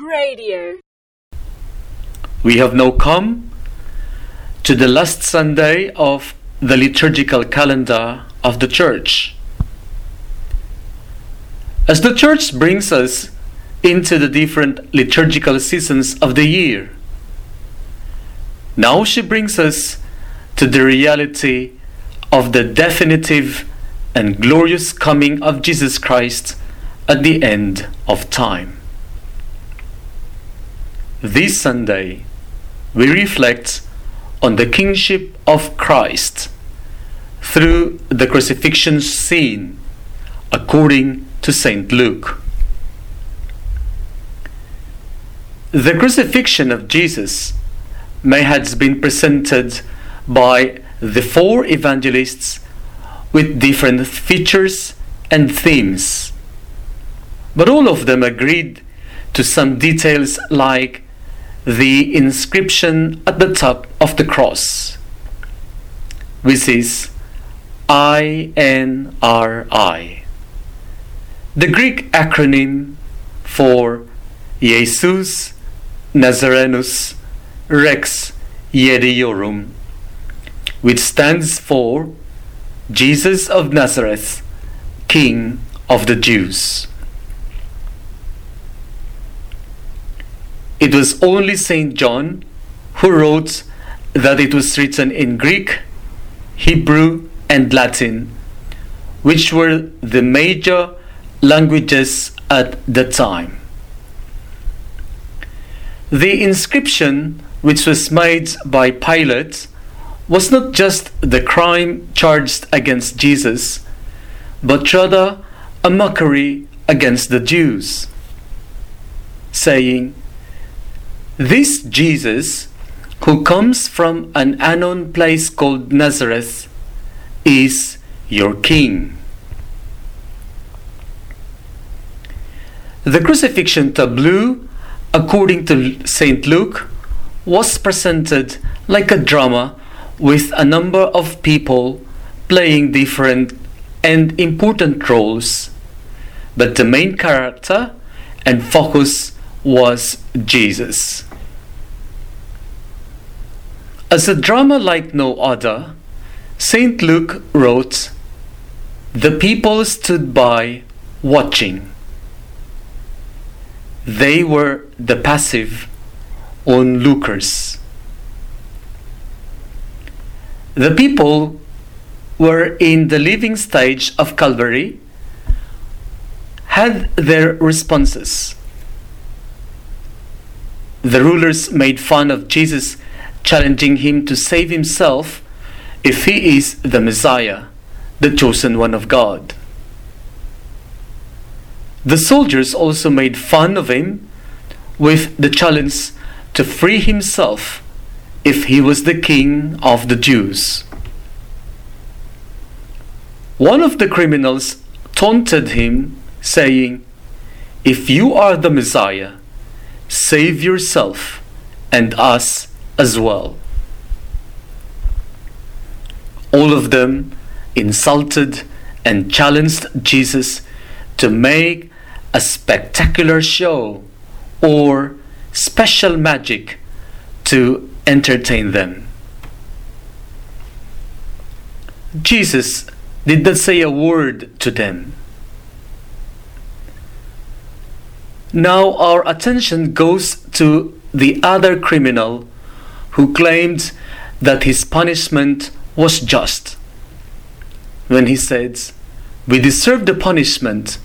Radio. We have now come to the last Sunday of the liturgical calendar of the Church. As the Church brings us into the different liturgical seasons of the year, now she brings us to the reality of the definitive and glorious coming of Jesus Christ at the end of time. This Sunday, we reflect on the kingship of Christ through the crucifixion scene according to St. Luke. The crucifixion of Jesus may have been presented by the four evangelists with different features and themes. But all of them agreed to some details like the inscription at the top of the cross, which is I N R I, the Greek acronym for Jesus Nazarenus Rex Iudaeorum, which stands for Jesus of Nazareth, King of the Jews. It was only St. John who wrote that it was written in Greek, Hebrew, and Latin, which were the major languages at the time. The inscription, which was made by Pilate, was not just the crime charged against Jesus, but rather a mockery against the Jews, saying, This Jesus, who comes from an unknown place called Nazareth, is your king. The crucifixion tableau, according to St. Luke, was presented like a drama with a number of people playing different and important roles. But the main character and focus was Jesus. As a drama like no other, St. Luke wrote, The people stood by watching. They were the passive onlookers. The people were in the living stage of Calvary, had their responses. The rulers made fun of Jesus, challenging him to save himself if he is the Messiah, the chosen one of God. The soldiers also made fun of him with the challenge to free himself if he was the king of the Jews. One of the criminals taunted him, saying, If you are the Messiah, save yourself and us as well. All of them insulted and challenged Jesus to make a spectacular show or special magic to entertain them. Jesus did not say a word to them. Now our attention goes to the other criminal who claimed that his punishment was just. When he said, We deserve the punishment,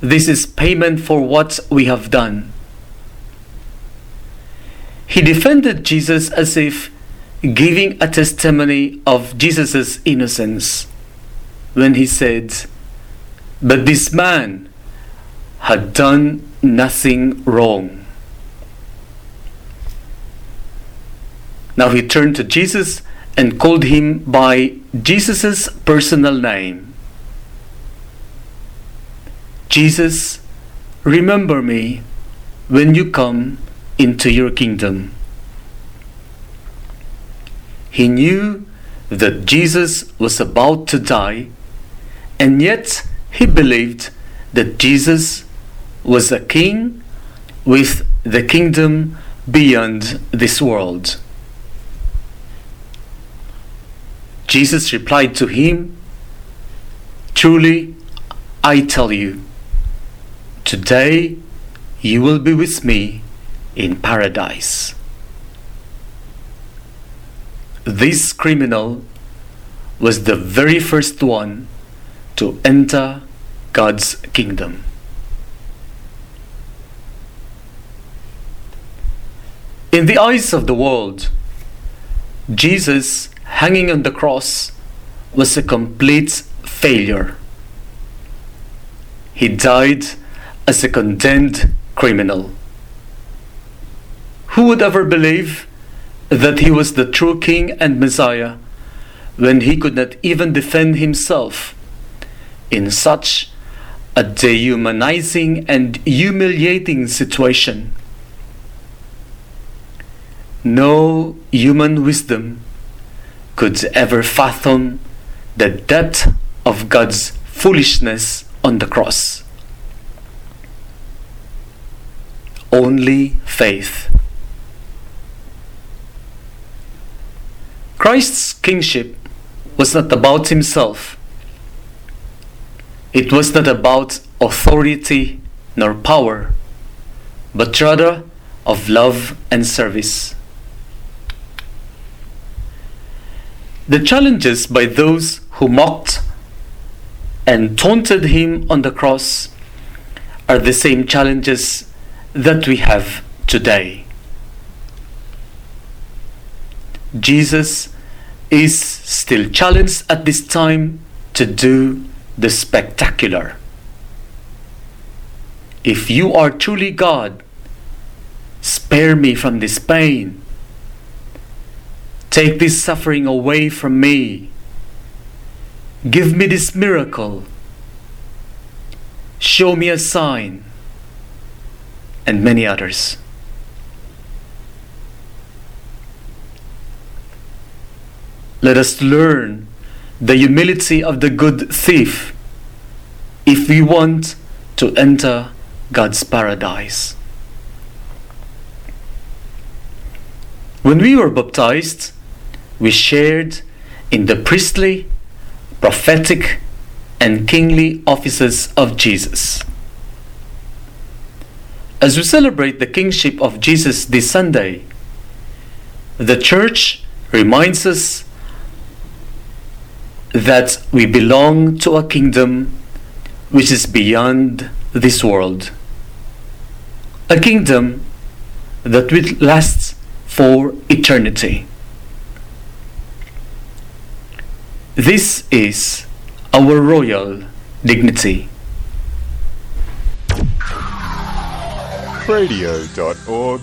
this is payment for what we have done. He defended Jesus as if giving a testimony of Jesus' innocence when he said, But this man had done nothing wrong. Now he turned to Jesus and called him by Jesus' personal name. Jesus, remember me when you come into your kingdom. He knew that Jesus was about to die, and yet he believed that Jesus was a king with the kingdom beyond this world. Jesus replied to him, Truly, I tell you, today you will be with me in paradise. This criminal was the very first one to enter God's kingdom. In the eyes of the world, Jesus hanging on the cross was a complete failure. He died as a condemned criminal. Who would ever believe that he was the true king and Messiah when he could not even defend himself in such a dehumanizing and humiliating situation? No human wisdom could ever fathom the depth of God's foolishness on the cross. Only faith. Christ's kingship was not about himself. It was not about authority nor power, but rather of love and service. The challenges by those who mocked and taunted him on the cross are the same challenges that we have today. Jesus is still challenged at this time to do the spectacular. If you are truly God, spare me from this pain. Take this suffering away from me. Give me this miracle. Show me a sign. And many others. Let us learn the humility of the good thief if we want to enter God's paradise. When we were baptized, we shared in the priestly, prophetic, and kingly offices of Jesus. As we celebrate the kingship of Jesus this Sunday, the church reminds us that we belong to a kingdom which is beyond this world. A kingdom that will last for eternity. This is our royal dignity. radio.org.au